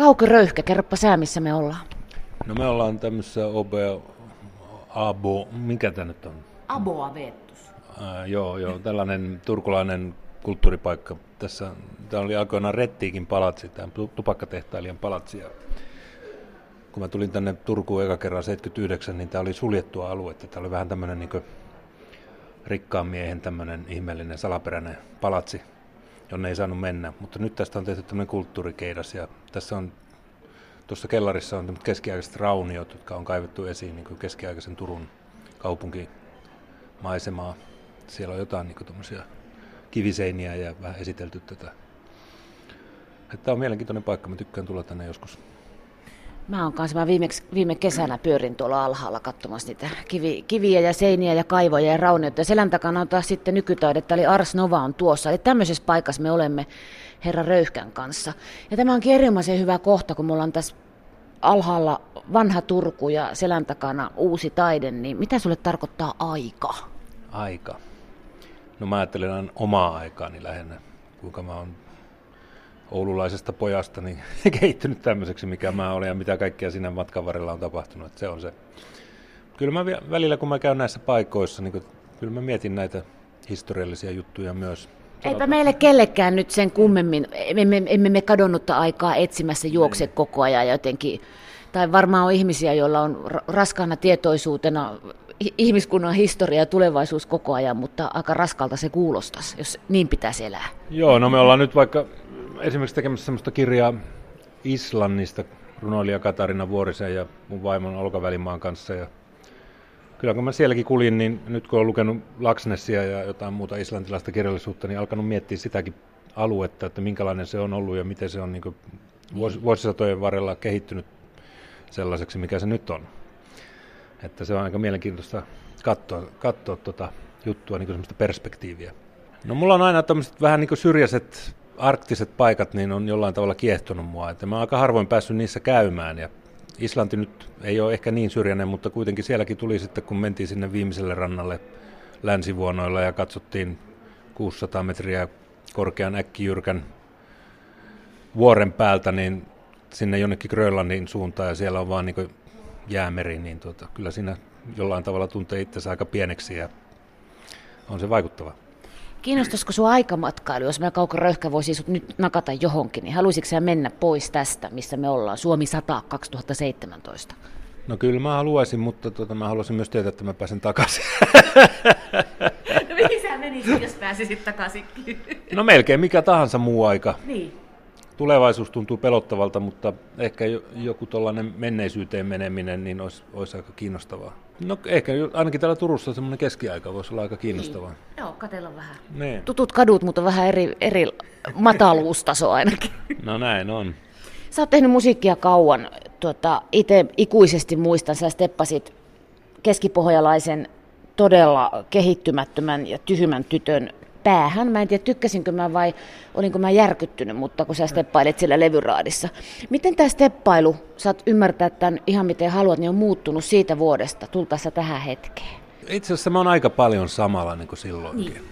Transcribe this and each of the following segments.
Kauko Röyhkä, kerropa sää, missä me ollaan. No me ollaan tämmöisessä OB Abo, mikä tämä nyt on? Aboa Veettus. Äh, joo, joo, tällainen turkulainen kulttuuripaikka. Tässä, tämä oli aikoinaan Rettiikin palatsi, tämä tupakkatehtailijan palatsi. Ja kun mä tulin tänne Turkuun eka kerran 79, niin tämä oli suljettua aluetta. Tämä oli vähän tämmöinen niin rikkaan miehen tämmöinen ihmeellinen salaperäinen palatsi, jonne ei saanut mennä. Mutta nyt tästä on tehty tämmöinen kulttuurikeidas ja tässä on tuossa kellarissa on keskiaikaiset rauniot, jotka on kaivettu esiin niin keskiaikaisen Turun kaupunkimaisemaa. Siellä on jotain niin kiviseiniä ja vähän esitelty tätä. Tämä on mielenkiintoinen paikka, mä tykkään tulla tänne joskus. Mä oon kanssa, mä viimeksi, viime kesänä pyörin tuolla alhaalla katsomassa niitä kivi, kiviä ja seiniä ja kaivoja ja raunioita. Selän takana on taas sitten nykytaidetta, eli Ars Nova on tuossa. Eli tämmöisessä paikassa me olemme herra Röyhkän kanssa. Ja tämä onkin erinomaisen hyvä kohta, kun mulla on tässä alhaalla vanha Turku ja selän takana uusi taide, niin mitä sulle tarkoittaa aika? Aika. No mä ajattelen omaa aikaani lähinnä, kuinka mä oon oululaisesta pojasta niin kehittynyt tämmöiseksi, mikä mä olen ja mitä kaikkea siinä matkan varrella on tapahtunut. Että se on se. Kyllä mä välillä, kun mä käyn näissä paikoissa, niin kyllä mä mietin näitä historiallisia juttuja myös. Eipä meille kellekään nyt sen kummemmin, emme, emme me kadonnutta aikaa etsimässä juokse niin. koko ajan jotenkin. Tai varmaan on ihmisiä, joilla on raskaana tietoisuutena ihmiskunnan historia ja tulevaisuus koko ajan, mutta aika raskalta se kuulostaisi, jos niin pitäisi elää. Joo, no me ollaan nyt vaikka esimerkiksi tekemässä sellaista kirjaa Islannista, runoilija Katarina Vuorisen ja mun vaimon Olka Välimaan kanssa. Ja kyllä kun mä sielläkin kuljin, niin nyt kun olen lukenut Laksnessia ja jotain muuta islantilaista kirjallisuutta, niin alkanut miettiä sitäkin aluetta, että minkälainen se on ollut ja miten se on niin vuosisatojen varrella kehittynyt sellaiseksi, mikä se nyt on. Että se on aika mielenkiintoista katsoa, katsoa tuota juttua, niin semmoista perspektiiviä. No mulla on aina tämmöiset vähän niin kuin syrjäiset arktiset paikat niin on jollain tavalla kiehtonut mua. Että mä oon aika harvoin päässyt niissä käymään ja Islanti nyt ei ole ehkä niin syrjäinen, mutta kuitenkin sielläkin tuli sitten, kun mentiin sinne viimeiselle rannalle länsivuonoilla ja katsottiin 600 metriä korkean äkkijyrkän vuoren päältä, niin sinne jonnekin Grönlannin suuntaan ja siellä on vaan niin jäämeri, niin tuota, kyllä siinä jollain tavalla tuntee itsensä aika pieneksi ja on se vaikuttava. Kiinnostaisiko sinua aikamatkailu, jos meidän Kauko Röyhkä voisi sut nyt nakata johonkin, niin haluaisitko sinä mennä pois tästä, missä me ollaan, Suomi 100 2017? No kyllä mä haluaisin, mutta tuota, mä haluaisin myös tietää, että mä pääsen takaisin. no mihin sä menisit, jos pääsisit takaisin? no melkein mikä tahansa muu aika. Niin tulevaisuus tuntuu pelottavalta, mutta ehkä joku tuollainen menneisyyteen meneminen niin olisi, olisi aika kiinnostavaa. No ehkä ainakin täällä Turussa semmoinen keskiaika voisi olla aika kiinnostavaa. Niin. Joo, katella vähän. Ne. Tutut kadut, mutta vähän eri, eri mataluustaso ainakin. No näin on. Sä oot tehnyt musiikkia kauan. Tuota, Itse ikuisesti muistan, sä steppasit keskipohjalaisen todella kehittymättömän ja tyhmän tytön päähän. Mä en tiedä, tykkäsinkö mä vai olinko mä järkyttynyt, mutta kun sä steppailet sillä levyraadissa. Miten tämä steppailu, saat ymmärtää tämän ihan miten haluat, niin on muuttunut siitä vuodesta tultaessa tähän hetkeen? Itse asiassa mä oon aika paljon samalla niin kuin silloinkin. Niin.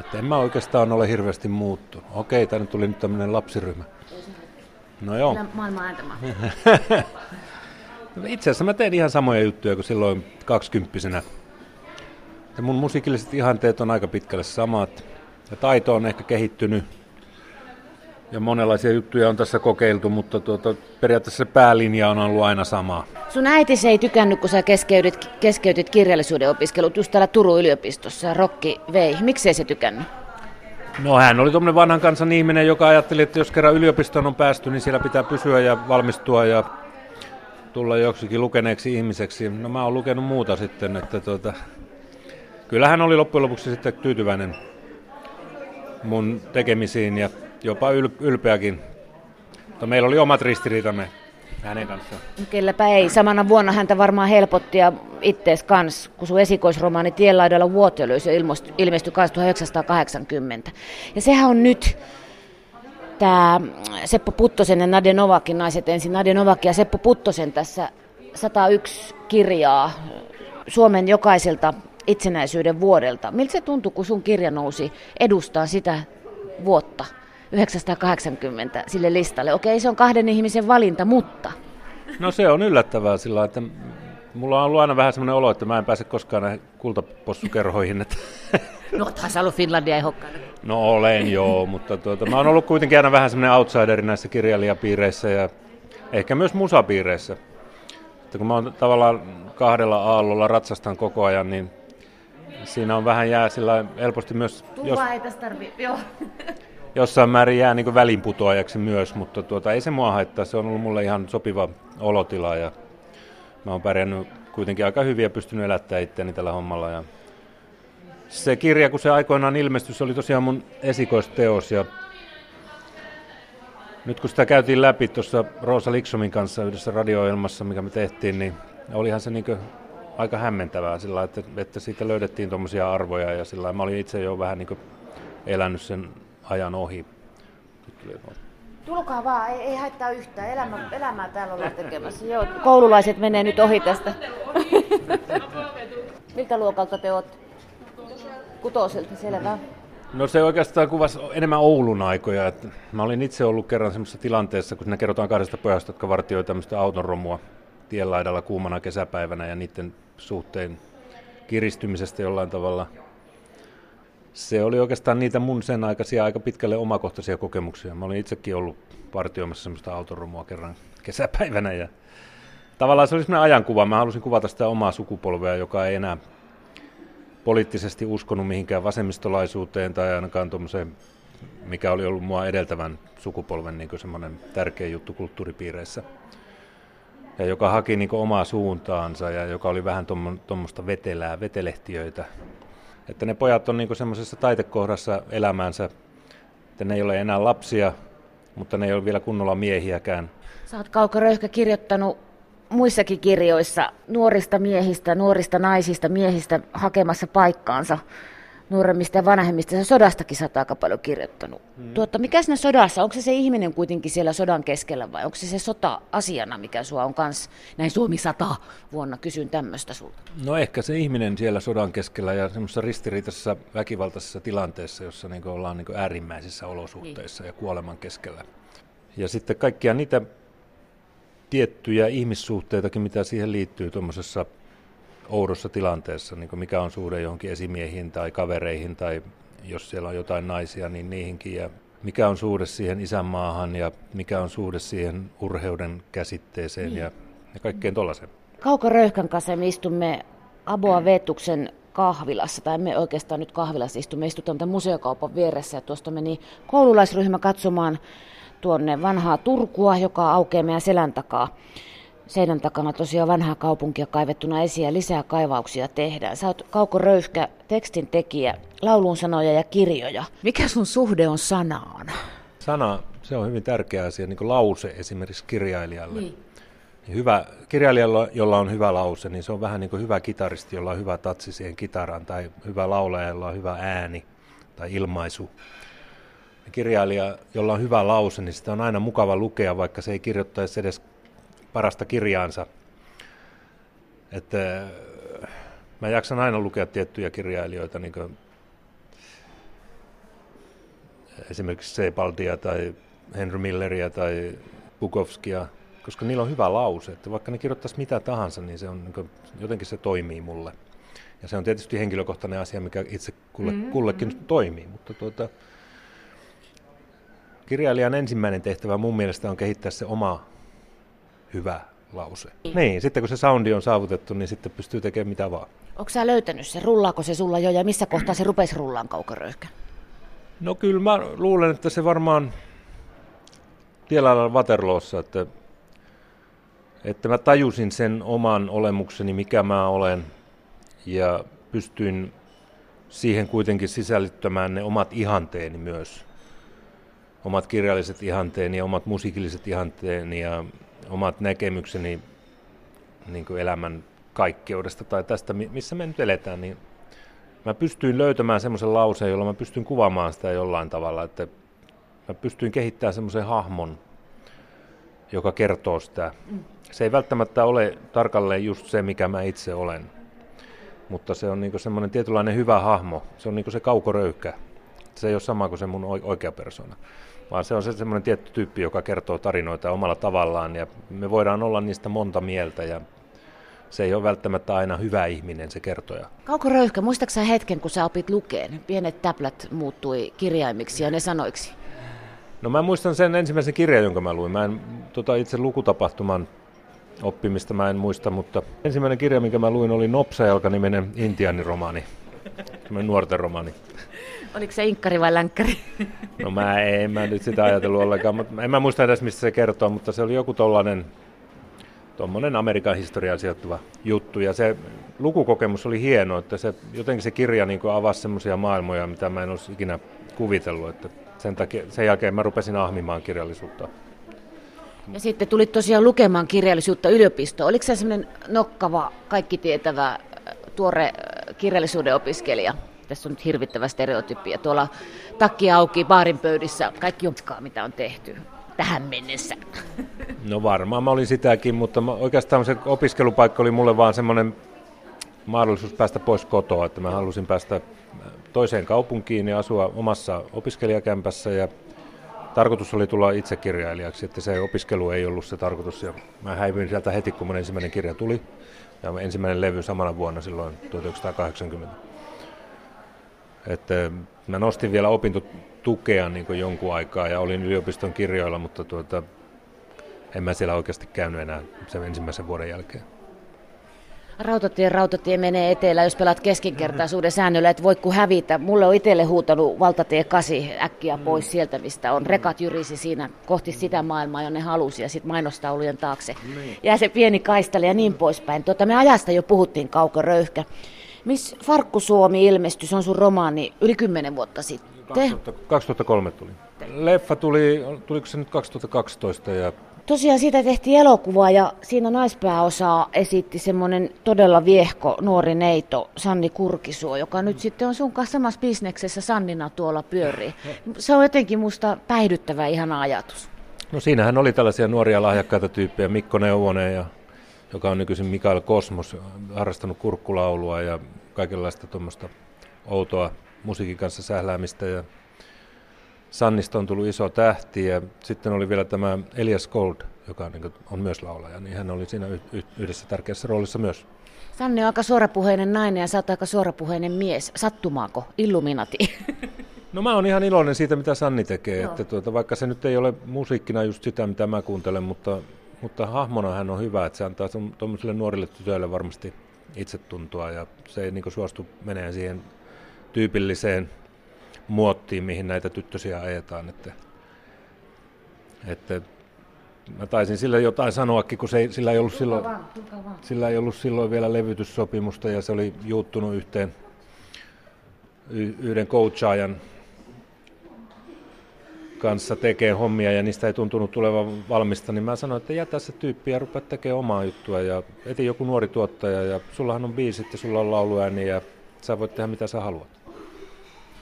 Että en mä oikeastaan ole hirveästi muuttunut. Okei, tänne tuli nyt tämmöinen lapsiryhmä. No joo. Maailman. Itse asiassa mä teen ihan samoja juttuja kuin silloin kaksikymppisenä ja mun musiikilliset ihanteet on aika pitkälle samat. Ja taito on ehkä kehittynyt. Ja monenlaisia juttuja on tässä kokeiltu, mutta tuota, periaatteessa se päälinja on ollut aina sama. Sun äiti se ei tykännyt, kun sä keskeytit, keskeytit kirjallisuuden opiskelut just täällä Turun yliopistossa. Rokki vei. Miksei se tykännyt? No hän oli tuommoinen vanhan kansan ihminen, joka ajatteli, että jos kerran yliopistoon on päästy, niin siellä pitää pysyä ja valmistua ja tulla joksikin lukeneeksi ihmiseksi. No mä oon lukenut muuta sitten, että tuota, kyllä hän oli loppujen lopuksi sitten tyytyväinen mun tekemisiin ja jopa yl- ylpeäkin. Mutta meillä oli omat ristiriitamme hänen kanssaan. Kylläpä ei. Samana vuonna häntä varmaan helpotti ja ittees kans, kun sun esikoisromaani Tienlaidalla Waterloo ilmestyi 1980. Ja sehän on nyt tämä Seppo Puttosen ja Nade Novakin naiset ensin. Nade Novak ja Seppo Puttosen tässä 101 kirjaa Suomen jokaiselta itsenäisyyden vuodelta. Miltä se tuntui, kun sun kirja nousi edustaa sitä vuotta 980 sille listalle. Okei, se on kahden ihmisen valinta, mutta... No se on yllättävää sillä että mulla on ollut aina vähän semmoinen olo, että mä en pääse koskaan näihin kultapossukerhoihin. Että No, oothan sä ollut Finlandia ehdokkaana. No olen joo, mutta tuota, mä oon ollut kuitenkin aina vähän semmoinen outsideri näissä kirjailijapiireissä ja ehkä myös musapiireissä. Että kun mä oon tavallaan kahdella aallolla ratsastan koko ajan, niin siinä on vähän jää sillä helposti myös... Jos, ei tässä tarvi, joo. Jossain määrin jää niin välinputoajaksi myös, mutta tuota, ei se mua haittaa. Se on ollut mulle ihan sopiva olotila ja mä oon pärjännyt kuitenkin aika hyvin ja pystynyt elättämään itseäni tällä hommalla. Ja se kirja, kun se aikoinaan ilmestyi, se oli tosiaan mun esikoisteos ja nyt kun sitä käytiin läpi tuossa Roosa Liksomin kanssa yhdessä radio mikä me tehtiin, niin olihan se niin aika hämmentävää sillä että, että siitä löydettiin tuommoisia arvoja ja sillä mä olin itse jo vähän niin elänyt sen ajan ohi. Tulkaa vaan, ei, ei haittaa yhtään. Elämä, elämää täällä ollaan tekemässä. Joo, koululaiset menee nyt ohi tästä. Miltä luokalta te olette? Kutoselta, selvä. No se oikeastaan kuvasi enemmän Oulun aikoja. Että mä olin itse ollut kerran semmoisessa tilanteessa, kun siinä kerrotaan kahdesta pojasta, jotka vartioi tämmöistä autonromua tienlaidalla kuumana kesäpäivänä ja niiden suhteen kiristymisestä jollain tavalla. Se oli oikeastaan niitä mun sen aikaisia aika pitkälle omakohtaisia kokemuksia. Mä olin itsekin ollut partioimassa semmoista autoromua kerran kesäpäivänä ja tavallaan se oli semmoinen ajankuva. Mä halusin kuvata sitä omaa sukupolvea, joka ei enää poliittisesti uskonut mihinkään vasemmistolaisuuteen tai ainakaan tuommoiseen, mikä oli ollut mua edeltävän sukupolven niin semmoinen tärkeä juttu kulttuuripiireissä. Ja joka haki niin omaa suuntaansa ja joka oli vähän tuommoista vetelää, vetelehtiöitä. Että ne pojat on niin semmoisessa taitekohdassa elämänsä, että ne ei ole enää lapsia, mutta ne ei ole vielä kunnolla miehiäkään. Sä oot Kauko Röyhkä kirjoittanut muissakin kirjoissa nuorista miehistä, nuorista naisista, miehistä hakemassa paikkaansa nuoremmista ja vanhemmista. Se sodastakin sä aika paljon kirjoittanut. Mm. Tuotta, mikä siinä sodassa, onko se se ihminen kuitenkin siellä sodan keskellä vai onko se se sota asiana, mikä sua on kans näin Suomi sata vuonna, kysyn tämmöistä sulta. No ehkä se ihminen siellä sodan keskellä ja semmoisessa ristiriitaisessa väkivaltaisessa tilanteessa, jossa niin ollaan niin äärimmäisissä olosuhteissa niin. ja kuoleman keskellä. Ja sitten kaikkia niitä tiettyjä ihmissuhteitakin, mitä siihen liittyy tuommoisessa oudossa tilanteessa, niin kuin mikä on suhde johonkin esimiehiin tai kavereihin tai jos siellä on jotain naisia, niin niihinkin ja mikä on suhde siihen isänmaahan ja mikä on suhde siihen urheuden käsitteeseen niin. ja, ja kaikkeen tuollaiseen. Kauko Röyhkän kanssa me istumme Aboa Vetuksen kahvilassa, tai me oikeastaan nyt kahvilassa istumme, istutaan tämän museokaupan vieressä ja tuosta meni koululaisryhmä katsomaan tuonne vanhaa Turkua, joka aukeaa meidän selän takaa. Seinän takana tosiaan vanhaa kaupunkia kaivettuna esiin ja lisää kaivauksia tehdään. Sä oot Kauko Röyhkä, tekstin tekijä, laulun sanoja ja kirjoja. Mikä sun suhde on sanaan? Sana, se on hyvin tärkeä asia, niin kuin lause esimerkiksi kirjailijalle. Niin. Hyvä, kirjailijalla, jolla on hyvä lause, niin se on vähän niin kuin hyvä kitaristi, jolla on hyvä tatsi siihen kitaraan, tai hyvä laulaja, jolla on hyvä ääni tai ilmaisu kirjailija, jolla on hyvä lause, niin sitä on aina mukava lukea, vaikka se ei kirjoittaisi edes parasta kirjaansa. Että äh, mä jaksan aina lukea tiettyjä kirjailijoita, niin kuin esimerkiksi Sebaldia tai Henry Milleria tai Bukowskia, koska niillä on hyvä lause. Että vaikka ne kirjoittaisi mitä tahansa, niin se on niin kuin, jotenkin se toimii mulle. Ja se on tietysti henkilökohtainen asia, mikä itse kulle, mm-hmm. kullekin toimii, mutta tuota, Kirjailijan ensimmäinen tehtävä mun mielestä on kehittää se oma hyvä lause. Niin. niin, sitten kun se soundi on saavutettu, niin sitten pystyy tekemään mitä vaan. Onko sä löytänyt se? Rullaako se sulla jo ja missä kohtaa se rupesi rullaan kaukoröyhkä? No kyllä mä luulen, että se varmaan tiellä Waterloossa, että, että mä tajusin sen oman olemukseni, mikä mä olen, ja pystyin siihen kuitenkin sisällyttämään ne omat ihanteeni myös omat kirjalliset ihanteeni ja omat musiikilliset ihanteeni ja omat näkemykseni niin kuin elämän kaikkeudesta tai tästä, missä me nyt eletään, niin mä pystyin löytämään semmoisen lauseen, jolla mä pystyn kuvaamaan sitä jollain tavalla, että mä pystyin kehittämään semmoisen hahmon, joka kertoo sitä. Se ei välttämättä ole tarkalleen just se, mikä mä itse olen, mutta se on niin semmoinen tietynlainen hyvä hahmo. Se on niin se kaukoröykkä. Se ei ole sama kuin se mun oikea persona. Vaan se on se semmoinen tietty tyyppi, joka kertoo tarinoita omalla tavallaan ja me voidaan olla niistä monta mieltä ja se ei ole välttämättä aina hyvä ihminen se kertoja. Kauko Röyhkä, muistaaksä hetken, kun sä opit lukeen? Pienet täplät muuttui kirjaimiksi ja ne sanoiksi. No mä muistan sen ensimmäisen kirjan, jonka mä luin. Mä en tota itse lukutapahtuman oppimista mä en muista, mutta ensimmäinen kirja, minkä mä luin, oli Nopsajalka-niminen intiaaniromaani. Nuorten romaani. Oliko se inkkari vai länkkäri? No mä en mä nyt sitä ajatellut ollenkaan, mutta en mä muista edes mistä se kertoo, mutta se oli joku tollainen tuommoinen Amerikan historiaan sijoittuva juttu. Ja se lukukokemus oli hieno, että se, jotenkin se kirja niin avasi semmoisia maailmoja, mitä mä en olisi ikinä kuvitellut. Että sen, takia, sen jälkeen mä rupesin ahmimaan kirjallisuutta. Ja sitten tuli tosiaan lukemaan kirjallisuutta yliopistoon. Oliko se semmoinen nokkava, kaikki tietävä, tuore kirjallisuuden opiskelija? Tässä on nyt hirvittävä stereotypia. Tuolla takki auki baarin pöydissä, kaikki on mitä on tehty tähän mennessä. No varmaan mä olin sitäkin, mutta mä, oikeastaan se opiskelupaikka oli mulle vaan semmoinen mahdollisuus päästä pois kotoa, että mä halusin päästä toiseen kaupunkiin ja asua omassa opiskelijakämpässä ja tarkoitus oli tulla itse kirjailijaksi, että se opiskelu ei ollut se tarkoitus ja mä häivyin sieltä heti, kun mun ensimmäinen kirja tuli ja ensimmäinen levy samana vuonna silloin 1980. Että mä nostin vielä opintotukea niin jonkun aikaa ja olin yliopiston kirjoilla, mutta tuota, en mä siellä oikeasti käynyt enää sen ensimmäisen vuoden jälkeen. Rautatie, rautatie menee etelä, jos pelaat keskinkertaisuuden säännöllä, että voi kun hävitä. Mulle on itselle huutanut valtatie 8 äkkiä pois mm. sieltä, mistä on. Rekat jyrisi siinä kohti sitä maailmaa, jonne halusi ja sitten mainostaulujen taakse. Niin. Ja se pieni kaistali ja niin poispäin. Tuota, me ajasta jo puhuttiin kauko röyhkä. Miss Farkku Suomi ilmestyi, se on sun romaani yli kymmenen vuotta sitten. 2000, 2003 tuli. Leffa tuli, tuliko se nyt 2012 ja Tosiaan siitä tehtiin elokuva ja siinä naispääosaa esitti semmoinen todella viehko nuori neito Sanni Kurkisuo, joka nyt sitten on sun kanssa samassa bisneksessä Sannina tuolla pyörii. Se on jotenkin musta päihdyttävä ihan ajatus. No siinähän oli tällaisia nuoria lahjakkaita tyyppejä, Mikko Neuvonen, ja, joka on nykyisin Mikael Kosmos, harrastanut kurkkulaulua ja kaikenlaista tuommoista outoa musiikin kanssa sähläämistä ja Sannista on tullut iso tähti ja sitten oli vielä tämä Elias Gold, joka niin on myös laulaja, niin hän oli siinä yhdessä tärkeässä roolissa myös. Sanni on aika suorapuheinen nainen ja sä oot aika suorapuheinen mies. Sattumaako? Illuminati. No mä oon ihan iloinen siitä, mitä Sanni tekee. Että tuota, vaikka se nyt ei ole musiikkina just sitä, mitä mä kuuntelen, mutta, mutta hahmona hän on hyvä, että se antaa tuommoisille nuorille tytöille varmasti itsetuntoa ja se ei niin suostu menee siihen tyypilliseen muottiin, mihin näitä tyttösiä ajetaan. Että, että mä taisin sillä jotain sanoakin, kun se ei, sillä, ei ollut silloin, sillä ei ollut silloin vielä levytyssopimusta ja se oli juuttunut yhteen yhden coachaajan kanssa tekee hommia ja niistä ei tuntunut tulevan valmista, niin mä sanoin, että jätä se tyyppi ja rupea tekemään omaa juttua ja eti joku nuori tuottaja ja sullahan on biisit ja sulla on lauluääni ja sä voit tehdä mitä sä haluat.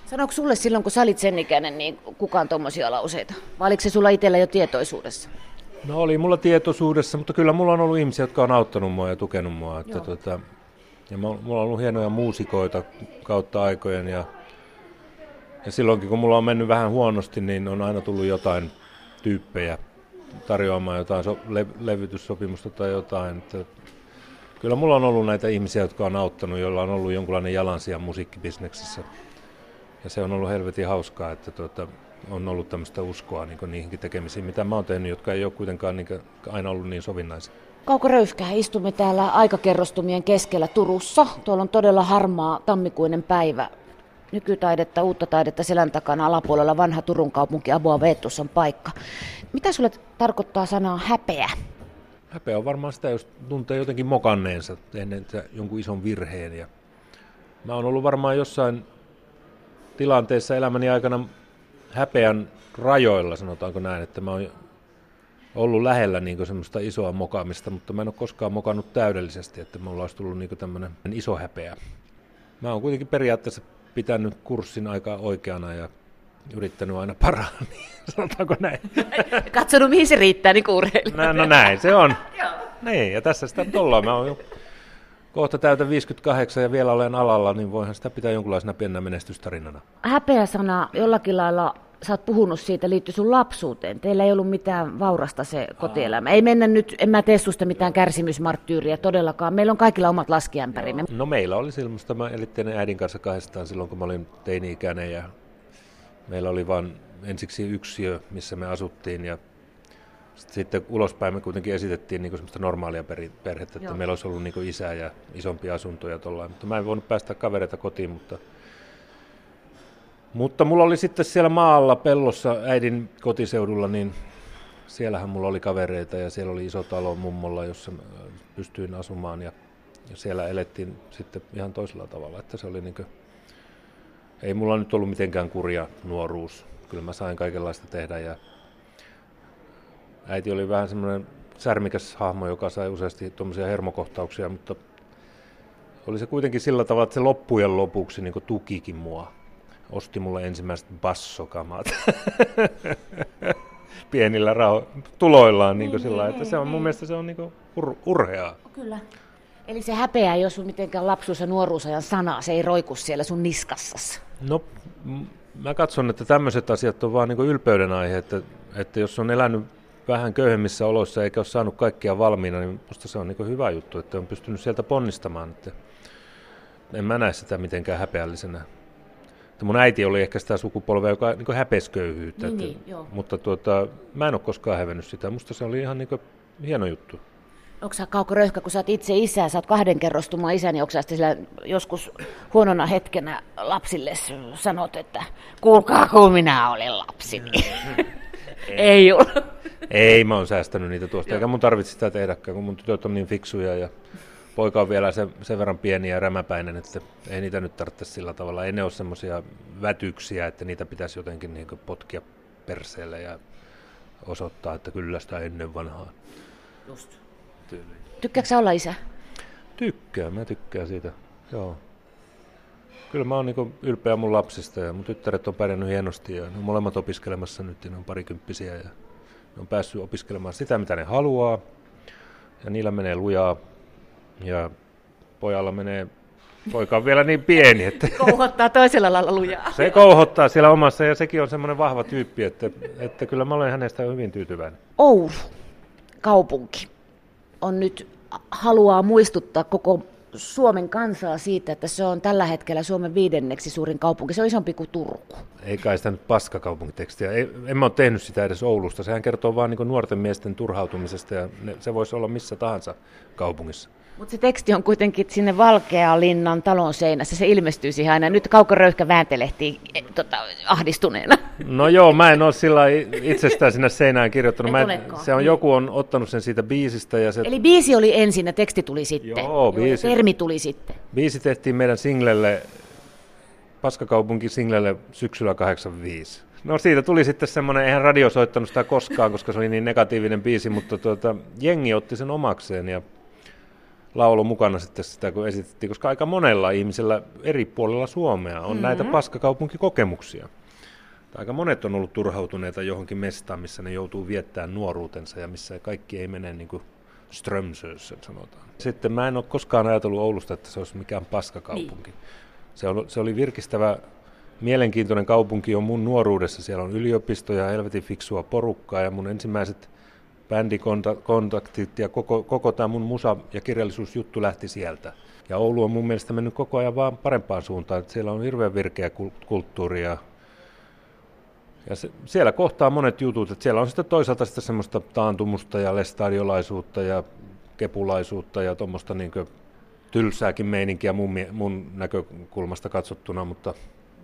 Sanoiko sulle silloin, kun sä olit sen ikäinen, niin kukaan tuommoisia lauseita? Vai oliko se sulla itsellä jo tietoisuudessa? No oli mulla tietoisuudessa, mutta kyllä mulla on ollut ihmisiä, jotka on auttanut mua ja tukenut mua. Että tota, ja mulla on ollut hienoja muusikoita kautta aikojen ja, ja silloinkin kun mulla on mennyt vähän huonosti, niin on aina tullut jotain tyyppejä tarjoamaan jotain so, le, levytyssopimusta tai jotain. Että kyllä mulla on ollut näitä ihmisiä, jotka on auttanut, joilla on ollut jonkunlainen jalansija musiikkibisneksessä. Ja se on ollut helvetin hauskaa, että tuota, on ollut tämmöistä uskoa niin niihinkin tekemisiin, mitä mä oon tehnyt, jotka ei ole kuitenkaan niin aina ollut niin sovinnaisia. Kauko Röyhkä, istumme täällä aikakerrostumien keskellä Turussa. Tuolla on todella harmaa tammikuinen päivä. Nykytaidetta, uutta taidetta selän takana alapuolella vanha Turun kaupunki Aboa Veetus on paikka. Mitä sulle tarkoittaa sanaa häpeä? Häpeä on varmaan sitä, jos tuntee jotenkin mokanneensa ennen jonkun ison virheen. Ja mä oon ollut varmaan jossain tilanteessa elämäni aikana häpeän rajoilla, sanotaanko näin, että mä oon ollut lähellä niin semmoista isoa mokaamista, mutta mä en ole koskaan mokannut täydellisesti, että mulla olisi tullut niin tämmöinen iso häpeä. Mä oon kuitenkin periaatteessa pitänyt kurssin aika oikeana ja yrittänyt aina paraa, niin sanotaanko näin. Katsonut, mihin se riittää, niin kuureille. No, no näin, se on. niin, ja tässä sitä ollaan. Mä oon kohta täytän 58 ja vielä olen alalla, niin voihan sitä pitää jonkunlaisena pienenä menestystarinana. Häpeä-sana jollakin lailla sä oot puhunut siitä, liittyy sun lapsuuteen. Teillä ei ollut mitään vaurasta se kotielämä. Ei mennä nyt, en mä tee susta mitään kärsimysmarttyyriä todellakaan. Meillä on kaikilla omat laskiämpärimme. No meillä oli silloin, mä elittiin äidin kanssa kahdestaan silloin, kun mä olin teini-ikäinen ja meillä oli vain ensiksi yksiö, missä me asuttiin ja sitten ulospäin me kuitenkin esitettiin niin semmoista normaalia perhettä, että Joo. meillä olisi ollut niin isä ja isompi asunto ja tollain. Mutta mä en voinut päästä kavereita kotiin, mutta, mutta mulla oli sitten siellä maalla pellossa äidin kotiseudulla, niin siellähän mulla oli kavereita ja siellä oli iso talo mummolla, jossa pystyin asumaan ja, ja siellä elettiin sitten ihan toisella tavalla, että se oli niin kuin, ei mulla nyt ollut mitenkään kurja nuoruus. Kyllä mä sain kaikenlaista tehdä ja äiti oli vähän semmoinen särmikäs hahmo, joka sai useasti tuommoisia hermokohtauksia, mutta oli se kuitenkin sillä tavalla, että se loppujen lopuksi niin tukikin mua. Osti mulle ensimmäiset bassokamat pienillä raho- tuloillaan niin, niin, sillä niin, että se on niin. mun mielestä se on niin ur- urheaa. Kyllä. Eli se häpeä ei ole sun mitenkään lapsuus- ja nuoruusajan sana, se ei roiku siellä sun niskassasi. No, mä katson, että tämmöiset asiat on vaan niin ylpeyden aihe, että, että jos on elänyt vähän köyhemmissä oloissa eikä ole saanut kaikkia valmiina, niin minusta se on niin hyvä juttu, että on pystynyt sieltä ponnistamaan. Että en mä näe sitä mitenkään häpeällisenä. Että mun äiti oli ehkä sitä sukupolvea, joka niin häpesi köyhyyttä. Niin, että, niin, mutta tuota, mä en ole koskaan hävennyt sitä. Musta se oli ihan niin hieno juttu. Onko sä Kauko Röyhkä, kun sä oot itse isä, sä oot kahden kerrostumaan isäni, niin onko sillä joskus huonona hetkenä lapsille sanot, että kuulkaa kun minä olin lapsi. Niin. Ei ole. Ei, mä oon säästänyt niitä tuosta, eikä mun tarvitse sitä tehdäkään, kun mun tytöt on niin fiksuja ja poika on vielä sen, sen verran pieni ja rämäpäinen, että ei niitä nyt tarvitse sillä tavalla. Ei ne ole semmoisia vätyksiä, että niitä pitäisi jotenkin niin potkia perseelle ja osoittaa, että kyllä sitä ennen vanhaa. Just. Tykkääkö olla isä? Tykkään, mä tykkään siitä, joo. Kyllä mä oon niin ylpeä mun lapsista ja mun tyttäret on pärjännyt hienosti ja ne on molemmat opiskelemassa nyt ja ne on parikymppisiä ja ne on päässyt opiskelemaan sitä, mitä ne haluaa ja niillä menee lujaa ja pojalla menee Poika on vielä niin pieni, että... Kouhottaa toisella lailla lujaa. Se kouhottaa siellä omassa ja sekin on semmoinen vahva tyyppi, että, että kyllä mä olen hänestä hyvin tyytyväinen. Oulu, kaupunki, on nyt haluaa muistuttaa koko Suomen kansaa siitä, että se on tällä hetkellä Suomen viidenneksi suurin kaupunki. Se on isompi kuin Turku. Ei kai sitä nyt paskakaupunkitekstiä. Ei, en mä ole tehnyt sitä edes Oulusta. Sehän kertoo vain niin nuorten miesten turhautumisesta ja ne, se voisi olla missä tahansa kaupungissa. Mutta se teksti on kuitenkin sinne Valkealinnan talon seinässä, se ilmestyy siihen aina. Nyt Kauko Röyhkä vääntelehtii eh, tota, ahdistuneena. No joo, mä en ole sillä itsestään sinne seinään kirjoittanut. Mä en, se on, joku on ottanut sen siitä biisistä. Ja se... Eli biisi oli ensin ja teksti tuli sitten. Joo, biisi. termi tuli sitten. Biisi tehtiin meidän singlelle, Paskakaupunki singlelle syksyllä 85. No siitä tuli sitten semmoinen, eihän radio soittanut sitä koskaan, koska se oli niin negatiivinen biisi, mutta tuota, jengi otti sen omakseen ja laulu mukana sitten sitä, kun esitettiin, koska aika monella ihmisellä eri puolilla Suomea on mm-hmm. näitä paskakaupunkikokemuksia. Aika monet on ollut turhautuneita johonkin mestaan, missä ne joutuu viettämään nuoruutensa ja missä kaikki ei mene niin kuin Strömsössä sanotaan. Sitten mä en ole koskaan ajatellut Oulusta, että se olisi mikään paskakaupunki. Niin. Se, on, se oli virkistävä, mielenkiintoinen kaupunki on mun nuoruudessa. Siellä on yliopisto ja helvetin fiksua porukkaa ja mun ensimmäiset bändikontaktit ja koko, koko tämä mun musa- ja kirjallisuusjuttu lähti sieltä. Ja Oulu on mun mielestä mennyt koko ajan vaan parempaan suuntaan, että siellä on hirveän virkeä kulttuuria. Ja se, siellä kohtaa monet jutut, että siellä on sitten toisaalta sitten semmoista taantumusta ja lestadiolaisuutta ja kepulaisuutta ja tuommoista niin tylsääkin meininkiä mun, mun näkökulmasta katsottuna, mutta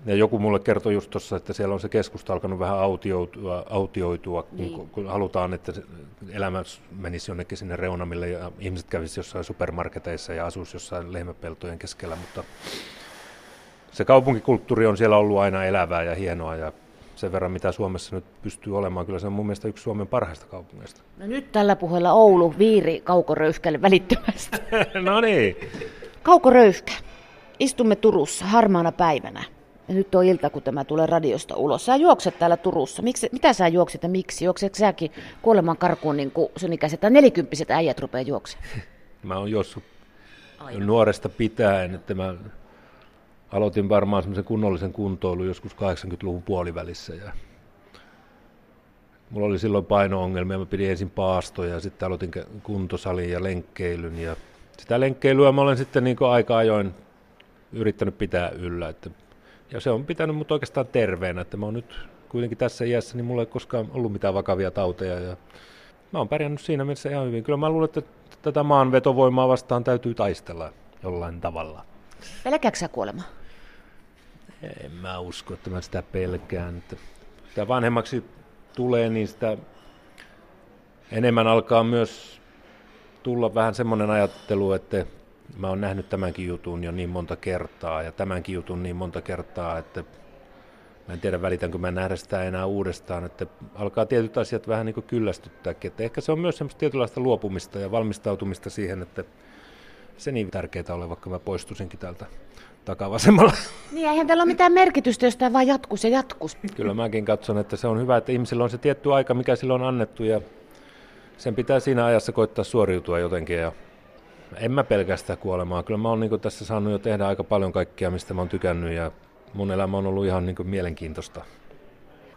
ja joku mulle kertoi just tuossa, että siellä on se keskusta alkanut vähän autioitua, autioitua niin. kun, kun halutaan, että elämä menisi jonnekin sinne reunamille ja ihmiset kävisivät jossain supermarketeissa ja asuisi jossain lehmäpeltojen keskellä, mutta se kaupunkikulttuuri on siellä ollut aina elävää ja hienoa ja sen verran, mitä Suomessa nyt pystyy olemaan. Kyllä se on mun mielestä yksi Suomen parhaista kaupungeista. No nyt tällä puheella Oulu, Viiri, Kaukoröyhkälle välittömästi. no niin. Kaukoröyhkä, istumme Turussa harmaana päivänä. Nyt on ilta, kun tämä tulee radiosta ulos. Sä juokset täällä Turussa. Miksi, mitä sä juokset ja miksi? Juoksetko säkin kuoleman karkuun niin kuin sun ikäiset tai nelikymppiset äijät rupeaa juoksemaan? Mä oon juossut Aina. nuoresta pitäen, että mä aloitin varmaan semmoisen kunnollisen kuntoilun joskus 80-luvun puolivälissä ja mulla oli silloin paino-ongelmia, mä pidin ensin paastoja ja sitten aloitin kuntosalin ja lenkkeilyn ja sitä lenkkeilyä mä olen sitten niin aika ajoin yrittänyt pitää yllä. Että, ja se on pitänyt mut oikeastaan terveenä, että mä oon nyt kuitenkin tässä iässä, niin mulla ei koskaan ollut mitään vakavia tauteja ja mä oon pärjännyt siinä mielessä ihan hyvin. Kyllä mä luulen, että tätä maanvetovoimaa vastaan täytyy taistella jollain tavalla. Pelkääkö sä kuolema? En mä usko, että mä sitä pelkään. Että sitä vanhemmaksi tulee, niin sitä enemmän alkaa myös tulla vähän semmoinen ajattelu, että mä oon nähnyt tämänkin jutun jo niin monta kertaa ja tämänkin jutun niin monta kertaa, että mä en tiedä välitänkö mä nähdä sitä enää uudestaan, että alkaa tietyt asiat vähän niin kuin kyllästyttääkin, että ehkä se on myös semmoista tietynlaista luopumista ja valmistautumista siihen, että se niin tärkeää ole, vaikka mä poistuisinkin täältä takavasemmalla. Niin, eihän tällä ole mitään merkitystä, jos tämä vaan jatkus ja jatkus. Kyllä mäkin katson, että se on hyvä, että ihmisillä on se tietty aika, mikä sillä on annettu ja sen pitää siinä ajassa koittaa suoriutua jotenkin ja en mä pelkästään kuolemaa. Kyllä mä oon niin tässä saanut jo tehdä aika paljon kaikkea, mistä mä oon tykännyt ja mun elämä on ollut ihan niin mielenkiintoista.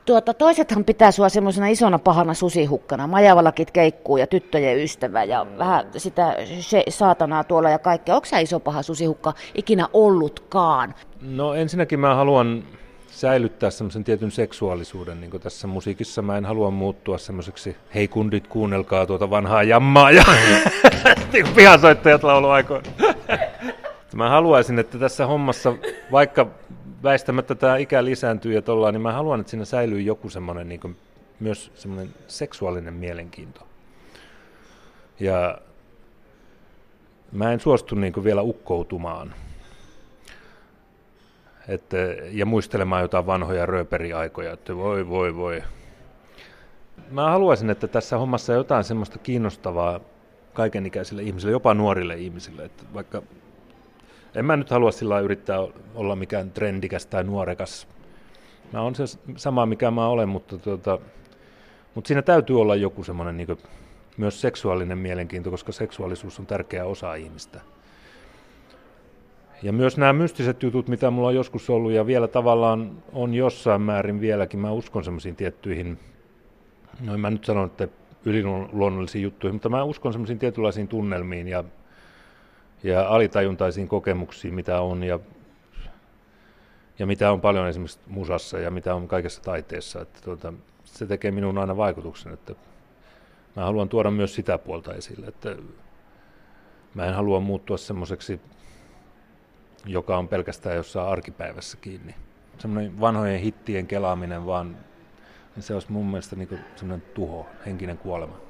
Tuota, toisethan pitää sua semmoisena isona pahana susihukkana. Majavalakit keikkuu ja tyttöjen ystävä ja vähän sitä se, saatanaa tuolla ja kaikkea. Onko sä iso paha susihukka ikinä ollutkaan? No ensinnäkin mä haluan säilyttää semmoisen tietyn seksuaalisuuden niin tässä musiikissa. Mä en halua muuttua semmoiseksi, hei kundit, kuunnelkaa tuota vanhaa jammaa ja niin pihasoittajat lauluaikoina. Mä haluaisin, että tässä hommassa, vaikka väistämättä tämä ikä lisääntyy ja tollaan, niin mä haluan, että siinä säilyy joku semmoinen niin myös semmoinen seksuaalinen mielenkiinto. Ja mä en suostu niin vielä ukkoutumaan että, ja muistelemaan jotain vanhoja rööperiaikoja, että voi voi voi. Mä haluaisin, että tässä hommassa on jotain semmoista kiinnostavaa kaikenikäisille ihmisille, jopa nuorille ihmisille. Että vaikka en mä nyt halua sillä yrittää olla mikään trendikäs tai nuorekas. Mä on se sama, mikä mä olen, mutta, tuota, mutta siinä täytyy olla joku semmoinen niin myös seksuaalinen mielenkiinto, koska seksuaalisuus on tärkeä osa ihmistä. Ja myös nämä mystiset jutut, mitä mulla on joskus ollut ja vielä tavallaan on jossain määrin vieläkin, mä uskon semmoisiin tiettyihin, no en mä nyt sano, että yliluonnollisiin juttuihin, mutta mä uskon semmoisiin tietynlaisiin tunnelmiin ja ja alitajuntaisiin kokemuksiin, mitä on ja, ja mitä on paljon esimerkiksi musassa ja mitä on kaikessa taiteessa. Että tuota, se tekee minun aina vaikutuksen, että mä haluan tuoda myös sitä puolta esille, että mä en halua muuttua semmoiseksi, joka on pelkästään jossain arkipäivässä kiinni. Semmoinen vanhojen hittien kelaaminen vaan, niin se olisi mun mielestä niin semmoinen tuho, henkinen kuolema.